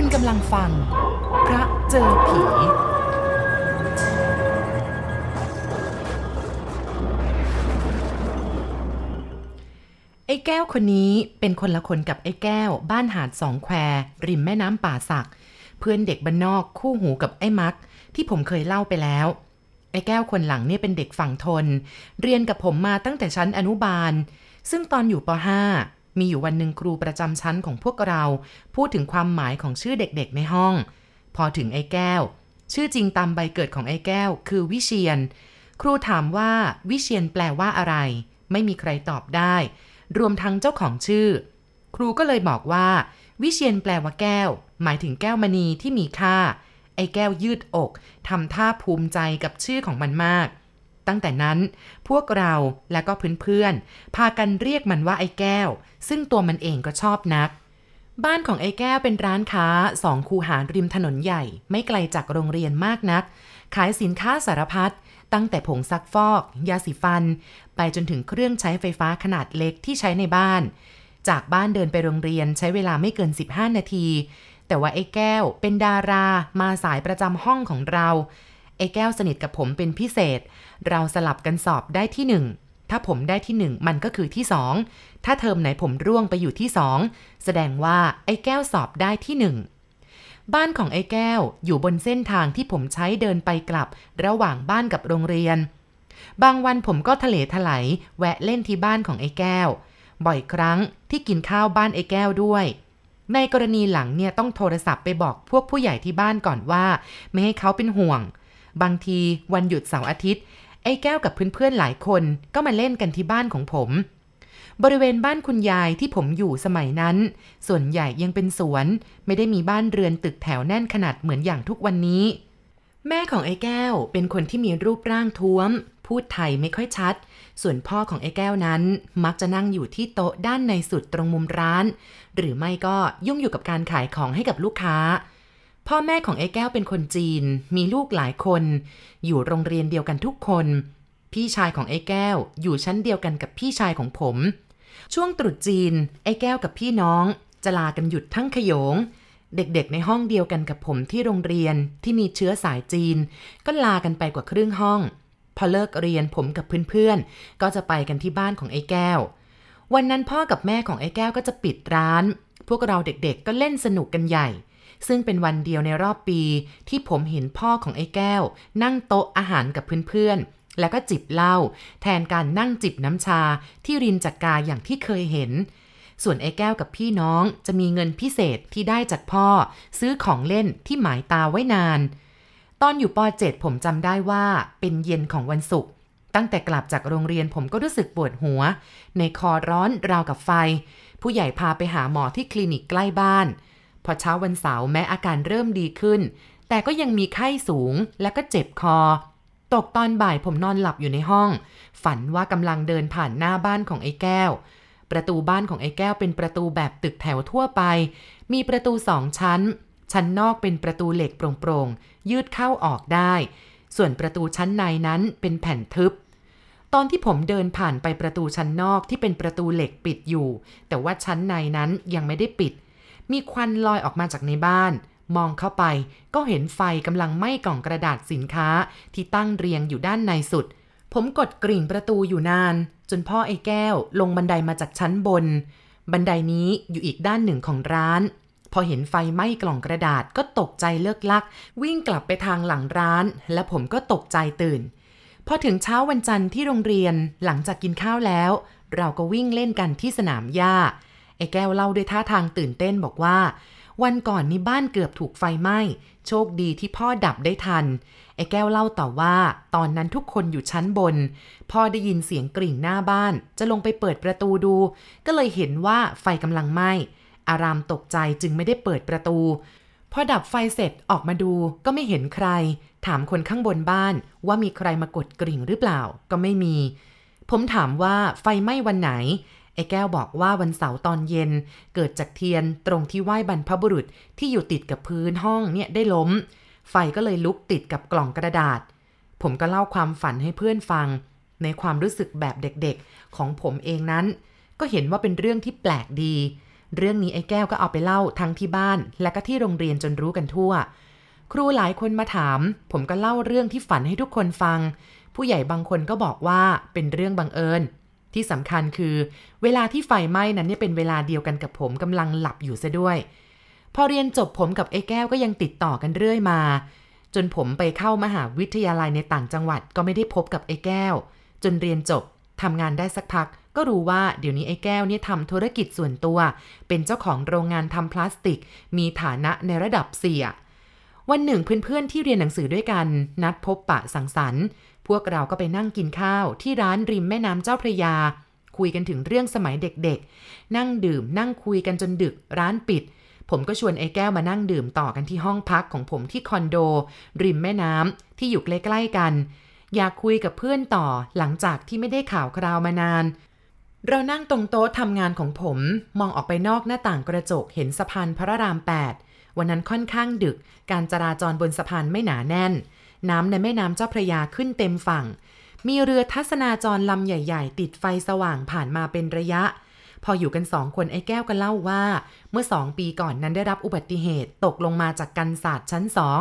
คุณกำลังฟัง พระเจอผี ไอ้แก้วคนนี้เป็นคนละคนกับไอ้แก้ว บ้านหาดสองแคว ริมแม่น้ำป่าสัก เพื่อนเด็กบ้านนอกคู่หูกับไอ้มัก ที่ผมเคยเล่าไปแล้ว ไอ้แก้วคนหลังเนี่ยเป็นเด็กฝั่งทน เรียนกับผมมาตั้งแต่ชั้นอนุบาล ซึ่งตอนอยู่ป .5 มีอยู่วันหนึ่งครูประจำชั้นของพวกเรา พูดถึงความหมายของชื่อเด็กๆในห้อง พอถึงไอ้แก้ว ชื่อจริงตามใบเกิดของไอ้แก้ว คือวิเชียน ครูถามว่าวิเชียนแปลว่าอะไร ไม่มีใครตอบได้ รวมทั้งเจ้าของชื่อ ครูก็เลยบอกว่า วิเชียนแปลว่าแก้ว หมายถึงแก้วมณีที่มีค่า ไอ้แก้วยืดอกทำท่าภูมิใจกับชื่อของมันมาก ตั้งแต่นั้นพวกเราและก็เพื่อนๆ พากันเรียกมันว่าไอ้แก้ว ซึ่งตัวมันเองก็ชอบนัก บ้านของไอ้แก้วเป็นร้านค้าสองคูหาริมถนนใหญ่ ไม่ไกลจากโรงเรียนมากนัก ขายสินค้าสารพัดตั้งแต่ผงซักฟอก ยาสีฟัน ไปจนถึงเครื่องใช้ไฟฟ้าขนาดเล็กที่ใช้ในบ้าน จากบ้านเดินไปโรงเรียนใช้เวลาไม่เกิน 15 นาที แต่ว่าไอ้แก้วเป็นดารามาสายประจำห้องของเรา ไอ้แก้วสนิทกับผมเป็นพิเศษ เราสลับกันสอบได้ที่หนึ่งถ้าผมได้ที่หนึ่งมันก็คือที่สองถ้าเทอมไหนผมร่วงไปอยู่ที่สองแสดงว่าไอ้แก้วสอบได้ที่หนึ่งบ้านของไอ้แก้วอยู่บนเส้นทางที่ผมใช้เดินไปกลับ ระหว่างบ้านกับโรงเรียน บางวันผมก็ทะเลถลายแวะเล่นที่บ้านของไอ้แก้ว บ่อยครั้งที่กินข้าวบ้านไอ้แก้วด้วย ในกรณีหลังเนี่ยต้องโทรศัพท์ไปบอกพวกผู้ใหญ่ที่บ้านก่อนว่า ไม่ให้เขาเป็นห่วง บางทีวันหยุดเสาร์อาทิตย์ ไอ้แก้วกับเพื่อนๆหลายคนก็มาเล่นกันที่บ้านของผม บริเวณบ้านคุณยายที่ผมอยู่สมัยนั้น ส่วนใหญ่ยังเป็นสวน ไม่ได้มีบ้านเรือนตึกแถวแน่นขนาดเหมือนอย่างทุกวันนี้ แม่ของไอ้แก้วเป็นคนที่มีรูปร่างท้วม พูดไทยไม่ค่อยชัด ส่วนพ่อของไอ้แก้วนั้น มักจะนั่งอยู่ที่โต๊ะด้านในสุดตรงมุมร้าน หรือไม่ก็ยุ่งอยู่กับการขายของให้กับลูกค้า พ่อแม่ของไอ้แก้วเป็นคนจีน มีลูกหลายคน อยู่โรงเรียนเดียวกันทุกคน พี่ชายของไอ้แก้วอยู่ชั้นเดียวกันกับพี่ชายของผม ช่วงตรุษจีน ไอ้แก้วกับพี่น้อง จะลากันหยุดทั้งขยง เด็กๆในห้องเดียวกันกับผมที่โรงเรียนที่มีเชื้อสายจีน ก็ลากันไปกว่าครึ่งห้อง พอเลิกเรียนผมกับเพื่อนๆ ก็จะไปกันที่บ้านของไอ้แก้ว วันนั้นพ่อกับแม่ของไอ้แก้วก็จะปิดร้าน พวกเราเด็กๆก็เล่นสนุกกันใหญ่ ซึ่งเป็นวันเดียวในรอบปีที่ผมเห็นพ่อของไอ้แก้ว นั่งโต๊ะอาหารกับเพื่อนๆ แล้วก็จิบเหล้าแทนการนั่งจิบน้ำชาที่รินจากกาอย่างที่เคยเห็น ส่วนไอ้แก้วกับพี่น้องจะมีเงินพิเศษที่ได้จากพ่อ ซื้อของเล่นที่หมายตาไว้นาน ตอนอยู่ป .7 ผมจำได้ว่าเป็นเย็นของวันศุกร์ตั้งแต่กลับจากโรงเรียนผมก็รู้สึกปวดหัว ในคอร้อนราวกับไฟ ผู้ใหญ่พาไปหาหมอที่คลินิกใกล้บ้าน พอเช้าวันเสาร์แม้อาการเริ่มดีขึ้น แต่ก็ยังมีไข้สูงและก็เจ็บคอ ตกตอนบ่ายผมนอนหลับอยู่ในห้อง ฝันว่ากำลังเดินผ่านหน้าบ้านของไอ้แก้ว ประตูบ้านของไอ้แก้วเป็นประตูแบบตึกแถวทั่วไป มีประตูสองชั้น ชั้นนอกเป็นประตูเหล็กโปร่งๆ ยืดเข้าออกได้ ส่วนประตูชั้นในนั้นเป็นแผ่นทึบตอนที่ผมเดินผ่านไปประตูชั้นนอกที่เป็นประตูเหล็กปิดอยู่ แต่ว่าชั้นในนั้นยังไม่ได้ปิด มีควันลอยออกมาจากในบ้าน มองเข้าไปก็เห็นไฟกำลังไหม้กล่องกระดาษสินค้าที่ตั้งเรียงอยู่ด้านในสุด ผมกดกริ่งประตูอยู่นาน จนพ่อไอ้แก้วลงบันไดมาจากชั้นบน บันไดนี้อยู่อีกด้านหนึ่งของร้าน พอเห็นไฟไหม้กล่องกระดาษก็ตกใจเลิกลัก วิ่งกลับไปทางหลังร้าน และผมก็ตกใจตื่นพอถึงเช้าวันจันทร์ที่โรงเรียนหลังจากกินข้าวแล้ว เราก็วิ่งเล่นกันที่สนามหญ้า ไอ้แก้วเล่าด้วยท่าทางตื่นเต้นบอกว่า วันก่อนนี้บ้านเกือบถูกไฟไหม้ โชคดีที่พ่อดับได้ทัน ไอ้แก้วเล่าต่อว่า ตอนนั้นทุกคนอยู่ชั้นบน พ่อได้ยินเสียงกริ่งหน้าบ้าน จะลงไปเปิดประตูดู ก็เลยเห็นว่าไฟกำลังไหม้ อารามตกใจจึงไม่ได้เปิดประตูพอดับไฟเสร็จออกมาดูก็ไม่เห็นใคร ถามคนข้างบนบ้านว่ามีใครมากดกริ่งหรือเปล่า ก็ไม่มี ผมถามว่าไฟไหม้วันไหน ไอ้แก้วบอกว่าวันเสาร์ตอนเย็น เกิดจากเทียนตรงที่ไหว้บรรพบุรุษที่อยู่ติดกับพื้นห้องเนี่ยได้ล้ม ไฟก็เลยลุกติดกับกล่องกระดาษ ผมก็เล่าความฝันให้เพื่อนฟัง ในความรู้สึกแบบเด็กๆ ของผมเองนั้น ก็เห็นว่าเป็นเรื่องที่แปลกดี เรื่องนี้ไอ้แก้วก็เอาไปเล่าทั้งที่บ้าน และก็ที่โรงเรียนจนรู้กันทั่ว ครูหลายคนมาถาม ผมก็เล่าเรื่องที่ฝันให้ทุกคนฟัง ผู้ใหญ่บางคนก็บอกว่าเป็นเรื่องบังเอิญ ที่สำคัญคือ เวลาที่ไฟไหม้นั้นเนี่ยเป็นเวลาเดียวกันกับผมกำลังหลับอยู่ซะด้วย พอเรียนจบผมกับไอ้แก้วก็ยังติดต่อกันเรื่อยมา จนผมไปเข้ามหาวิทยาลัยในต่างจังหวัดก็ไม่ได้พบกับไอ้แก้ว จนเรียนจบทำงานได้สักพัก ก็รู้ว่าเดี๋ยวนี้ไอ้แก้วเนี่ยทำธุรกิจส่วนตัว เป็นเจ้าของโรงงานทำพลาสติก มีฐานะในระดับเสีย วันหนึ่งเพื่อนๆที่เรียนหนังสือด้วยกัน นัดพบปะสังสรรค์ พวกเราก็ไปนั่งกินข้าว ที่ร้านริมแม่น้ำเจ้าพระยา คุยกันถึงเรื่องสมัยเด็กๆ นั่งดื่ม นั่งคุยกันจนดึกร้านปิด ผมก็ชวนไอ้แก้วมานั่งดื่มต่อกันที่ห้องพักของผมที่คอนโด ริมแม่น้ำที่อยู่ใกล้ๆกัน อยากคุยกับเพื่อนต่อหลังจากที่ไม่ได้ข่าวคราวมานานเรานั่งตรงโต๊ะทำงานของผม มองออกไปนอกหน้าต่างกระจกเห็นสะพานพระราม 8 วันนั้นค่อนข้างดึก การจราจรบนสะพานไม่หนาแน่น น้ำในแม่น้ำเจ้าพระยาขึ้นเต็มฝั่ง มีเรือทัศนาจรลำใหญ่ ๆ ติดไฟสว่างผ่านมาเป็นระยะ พออยู่กันสองคนไอ้แก้วก็เล่าว่า เมื่อสองปีก่อนนั้นได้รับอุบัติเหตุตกลงมาจากกันศาสตร์ชั้นสอง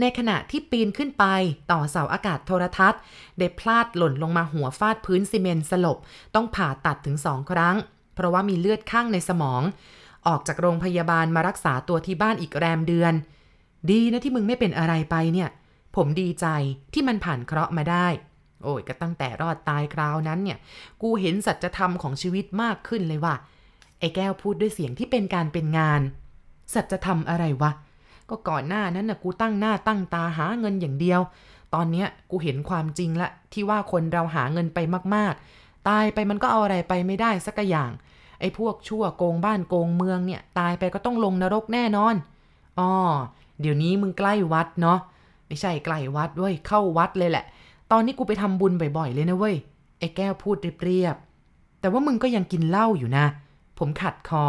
ในขณะที่ปีนขึ้นไป ต่อเสาอากาศโทรทัศน์ ได้พลาดหล่นลงมาหัวฟาดพื้นซีเมนต์สลบ ต้องผ่าตัดถึงสองครั้ง เพราะว่ามีเลือดข้างในสมอง ออกจากโรงพยาบาลมารักษาตัวที่บ้านอีกแรมเดือน ดีนะที่มึงไม่เป็นอะไรไปเนี่ย ผมดีใจที่มันผ่านเคราะห์มาได้ โอ้ยก็ตั้งแต่รอดตายคราวนั้นเนี่ย กูเห็นสัจธรรมของชีวิตมากขึ้นเลยว่าไอ้แก้วพูดด้วยเสียงที่เป็นการเป็นงาน สัจธรรมอะไรวะ ก็ก่อนหน้านั้นนะกูตั้งหน้าตั้งตาหาเงินอย่างเดียว ตอนเนี้ยกูเห็นความจริงละที่ว่าคนเราหาเงินไปมากๆ ตายไปมันก็เอาอะไรไปไม่ได้สักอย่าง ไอ้พวกชั่วโกงบ้านโกงเมืองเนี่ย ตายไปก็ต้องลงนรกแน่นอนอ๋อเดี๋ยวนี้มึงใกล้วัดเนาะไม่ใช่ใกล้วัดเว้ยเข้าวัดเลยแหละ ตอนนี้กูไปทำบุญบ่อยๆเลยนะเว้ยไอ้แก้วพูดเรียบๆแต่ว่ามึงก็ยังกินเหล้าอยู่นะ ผมขัดคอ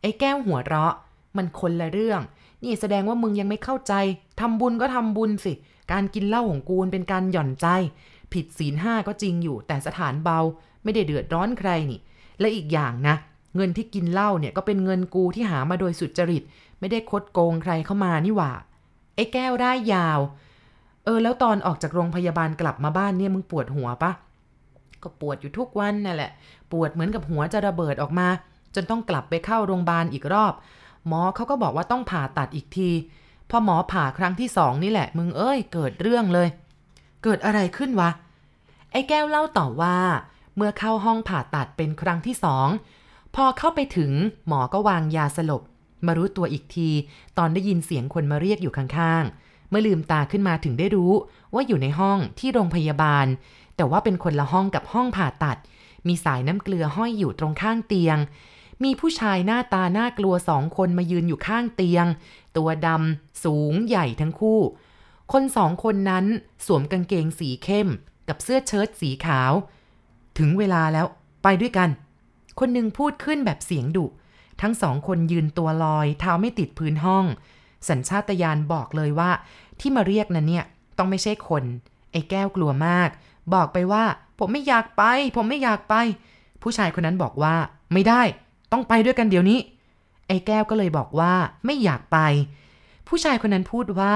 ไอ้แก้วหัวเราะ มันคนละเรื่อง นี่แสดงว่ามึงยังไม่เข้าใจทำบุญก็ทำบุญสิ การกินเหล้าของกูเป็นการหย่อนใจ ผิดศีลห้าก็จริงอยู่ แต่สถานเบา ไม่ได้เดือดร้อนใครนี่ และอีกอย่างนะ เงินที่กินเหล้าเนี่ยก็เป็นเงินกูที่หามาโดยสุจริต ไม่ได้คดโกงใครเข้ามานี่หว่า ไอ้แก้วได้ยาว เออ แล้วตอนออกจากโรงพยาบาลกลับมาบ้านเนี่ยมึงปวดหัวปะก็ปวดอยู่ทุกวันนั่นแหละ ปวดเหมือนกับหัวจะระเบิดออกมา จนต้องกลับไปเข้าโรงพยาบาลอีกรอบ หมอเขาก็บอกว่าต้องผ่าตัดอีกทีพอหมอผ่าครั้งที่สองนี่แหละ มึงเอ้ย เกิดเรื่องเลย เกิดอะไรขึ้นวะ ไอ้แก้วเล่าต่อว่า เมื่อเข้าห้องผ่าตัดเป็นครั้งที่สองพอเข้าไปถึงหมอก็วางยาสลบ มารู้ตัวอีกที ตอนได้ยินเสียงคนมาเรียกอยู่ข้างๆ เมื่อลืมตาขึ้นมาถึงได้รู้ว่าอยู่ในห้องที่โรงพยาบาล แต่ว่าเป็นคนละห้องกับห้องผ่าตัด มีสายน้ำเกลือห้อยอยู่ตรงข้างเตียง มีผู้ชายหน้าตาน่ากลัวสองคนมายืนอยู่ข้างเตียง ตัวดำสูงใหญ่ทั้งคู่ คนสองคนนั้นสวมกางเกงสีเข้ม กับเสื้อเชิ้ตสีขาว ถึงเวลาแล้วไปด้วยกัน คนหนึ่งพูดขึ้นแบบเสียงดุ ทั้งสองคนยืนตัวลอย เท้าไม่ติดพื้นห้อง สัญชาตญาณบอกเลยว่า ที่มาเรียกนั้นเนี่ย ต้องไม่ใช่คน ไอ้แก้วกลัวมาก บอกไปว่า ผมไม่อยากไป ผมไม่อยากไป ผู้ชายคนนั้นบอกว่า ไม่ได้ ต้องไปด้วยกันเดี๋ยวนี้ ไอ้แก้วก็เลยบอกว่า ไม่อยากไป ผู้ชายคนนั้นพูดว่า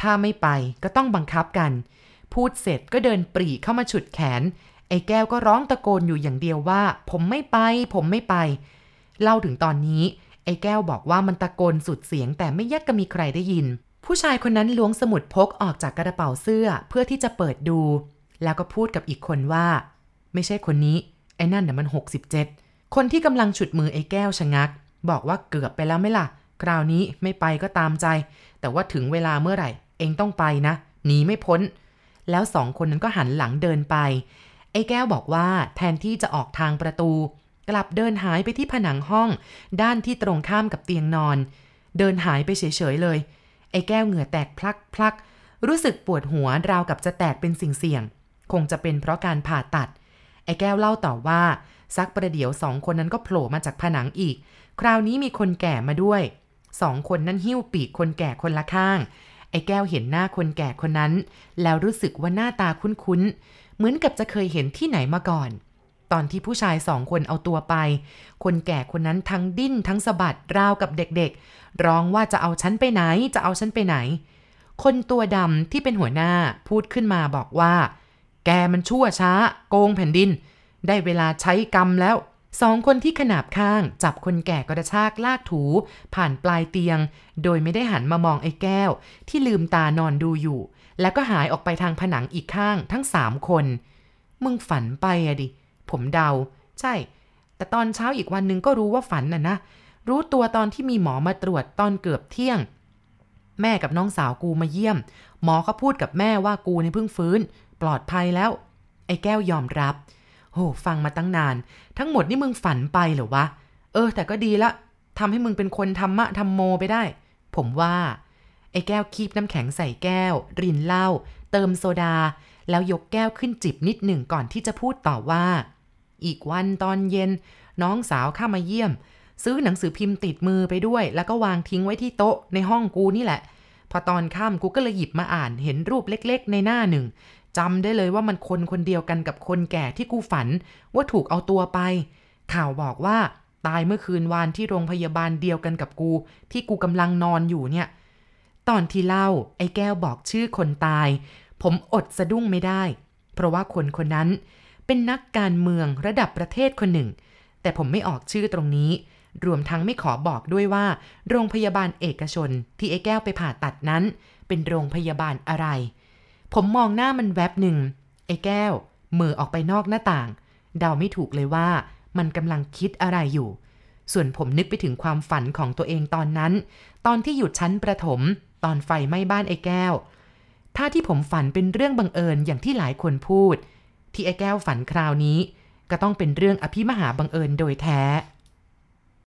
ถ้าไม่ไปก็ต้องบังคับกัน พูดเสร็จก็เดินปรีเข้ามาฉุดแขน ไอ้แก้วก็ร้องตะโกนอยู่อย่างเดียวว่า ผมไม่ไป ผมไม่ไป เล่าถึงตอนนี้ ไอ้แก้วบอกว่ามันตะโกนสุดเสียงแต่ไม่ยักจะมีใครได้ยิน ผู้ชายคนนั้นล้วงสมุดพกออกจากกระเป๋าเสื้อเพื่อที่จะเปิดดู แล้วก็พูดกับอีกคนว่า ไม่ใช่คนนี้ ไอ้นั่นน่ะมัน 67 คนที่กำลังฉุดมือไอ้แก้วชะงัก บอกว่าเกือบไปแล้วไหมล่ะ คราวนี้ไม่ไปก็ตามใจ แต่ว่าถึงเวลาเมื่อไหร่ เองต้องไปนะหนีไม่พ้น แล้วสองคนนั้นก็หันหลังเดินไป ไอ้แก้วบอกว่าแทนที่จะออกทางประตู กลับเดินหายไปที่ผนังห้อง ด้านที่ตรงข้ามกับเตียงนอน เดินหายไปเฉยๆเลย ไอ้แก้วเหงื่อแตกพลักพลักรู้สึกปวดหัวราวกับจะแตกเป็นสิ่งเสี่ยง คงจะเป็นเพราะการผ่าตัด ไอ้แก้วเล่าต่อว่าสักประเดี๋ยวสองคนนั้นก็โผล่มาจากผนังอีก คราวนี้มีคนแก่มาด้วยสองคนนั้นหิ้วปีกคนแก่คนละข้าง ไอ้แก้วเห็นหน้าคนแก่คนนั้น แล้วรู้สึกว่าหน้าตาคุ้นๆ เหมือนกับจะเคยเห็นที่ไหนมาก่อน ตอนที่ผู้ชายสองคนเอาตัวไป คนแก่คนนั้นทั้งดิ้นทั้งสะบัดราวกับเด็กๆ ร้องว่าจะเอาฉันไปไหน จะเอาฉันไปไหน คนตัวดำที่เป็นหัวหน้าพูดขึ้นมาบอกว่า แกมันชั่วช้า โกงแผ่นดิน ได้เวลาใช้กรรมแล้วสองคนที่ขนาบข้าง จับคนแก่กระชากลากถู ผ่านปลายเตียง โดยไม่ได้หันมามองไอ้แก้ว ที่ลืมตานอนดูอยู่ แล้วก็หายออกไปทางผนังอีกข้างทั้งสามคน มึงฝันไปอะดิ ผมเดา ใช่ แต่ตอนเช้าอีกวันหนึ่งก็รู้ว่าฝันน่ะนะ รู้ตัวตอนที่มีหมอมาตรวจตอนเกือบเที่ยง แม่กับน้องสาวกูมาเยี่ยม หมอเขาพูดกับแม่ว่ากูในเพิ่งฟื้น ปลอดภัยแล้ว ไอ้แก้วยอมรับ โห ฟังมาตั้งนาน ทั้งหมดนี่มึงฝันไปเหรอวะ เออ แต่ก็ดีละทำให้มึงเป็นคนธรรมะธรรมโมไปได้ ผมว่า ไอ้แก้วคีบน้ำแข็งใส่แก้ว รินเหล้าเติมโซดา แล้วยกแก้วขึ้นจิบนิดหนึ่งก่อนที่จะพูดต่อว่า อีกวันตอนเย็น น้องสาวเข้ามาเยี่ยม ซื้อหนังสือพิมพ์ติดมือไปด้วย แล้วก็วางทิ้งไว้ที่โต๊ะในห้องกูนี่แหละ พอตอนค่ำกูก็เลยหยิบมาอ่านเห็นรูปเล็กๆ ในหน้าหนึ่งจำได้เลยว่ามันคนคนเดียวกันกับคนแก่ที่กูฝัน ว่าถูกเอาตัวไป ข่าวบอกว่าตายเมื่อคืนวานที่โรงพยาบาลเดียวกันกับกู ที่กูกำลังนอนอยู่เนี่ย ตอนที่เล่าไอ้แก้วบอกชื่อคนตาย ผมอดสะดุ้งไม่ได้ เพราะว่าคนคนนั้นเป็นนักการเมืองระดับประเทศคนหนึ่ง แต่ผมไม่ออกชื่อตรงนี้ รวมทั้งไม่ขอบอกด้วยว่า โรงพยาบาลเอกชนที่ไอ้แก้วไปผ่าตัดนั้น เป็นโรงพยาบาลอะไร ผมมองหน้ามันแวบหนึ่ง ไอ้แก้วมือออกไปนอกหน้าต่าง เดาไม่ถูกเลยว่ามันกำลังคิดอะไรอยู่ ส่วนผมนึกไปถึงความฝันของตัวเองตอนนั้น ตอนที่อยู่ชั้นประถม ตอนไฟไหม้บ้านไอ้แก้ว ถ้าที่ผมฝันเป็นเรื่องบังเอิญอย่างที่หลายคนพูด ที่ไอ้แก้วฝันคราวนี้ ก็ต้องเป็นเรื่องอภิมหาบังเอิญโดยแท้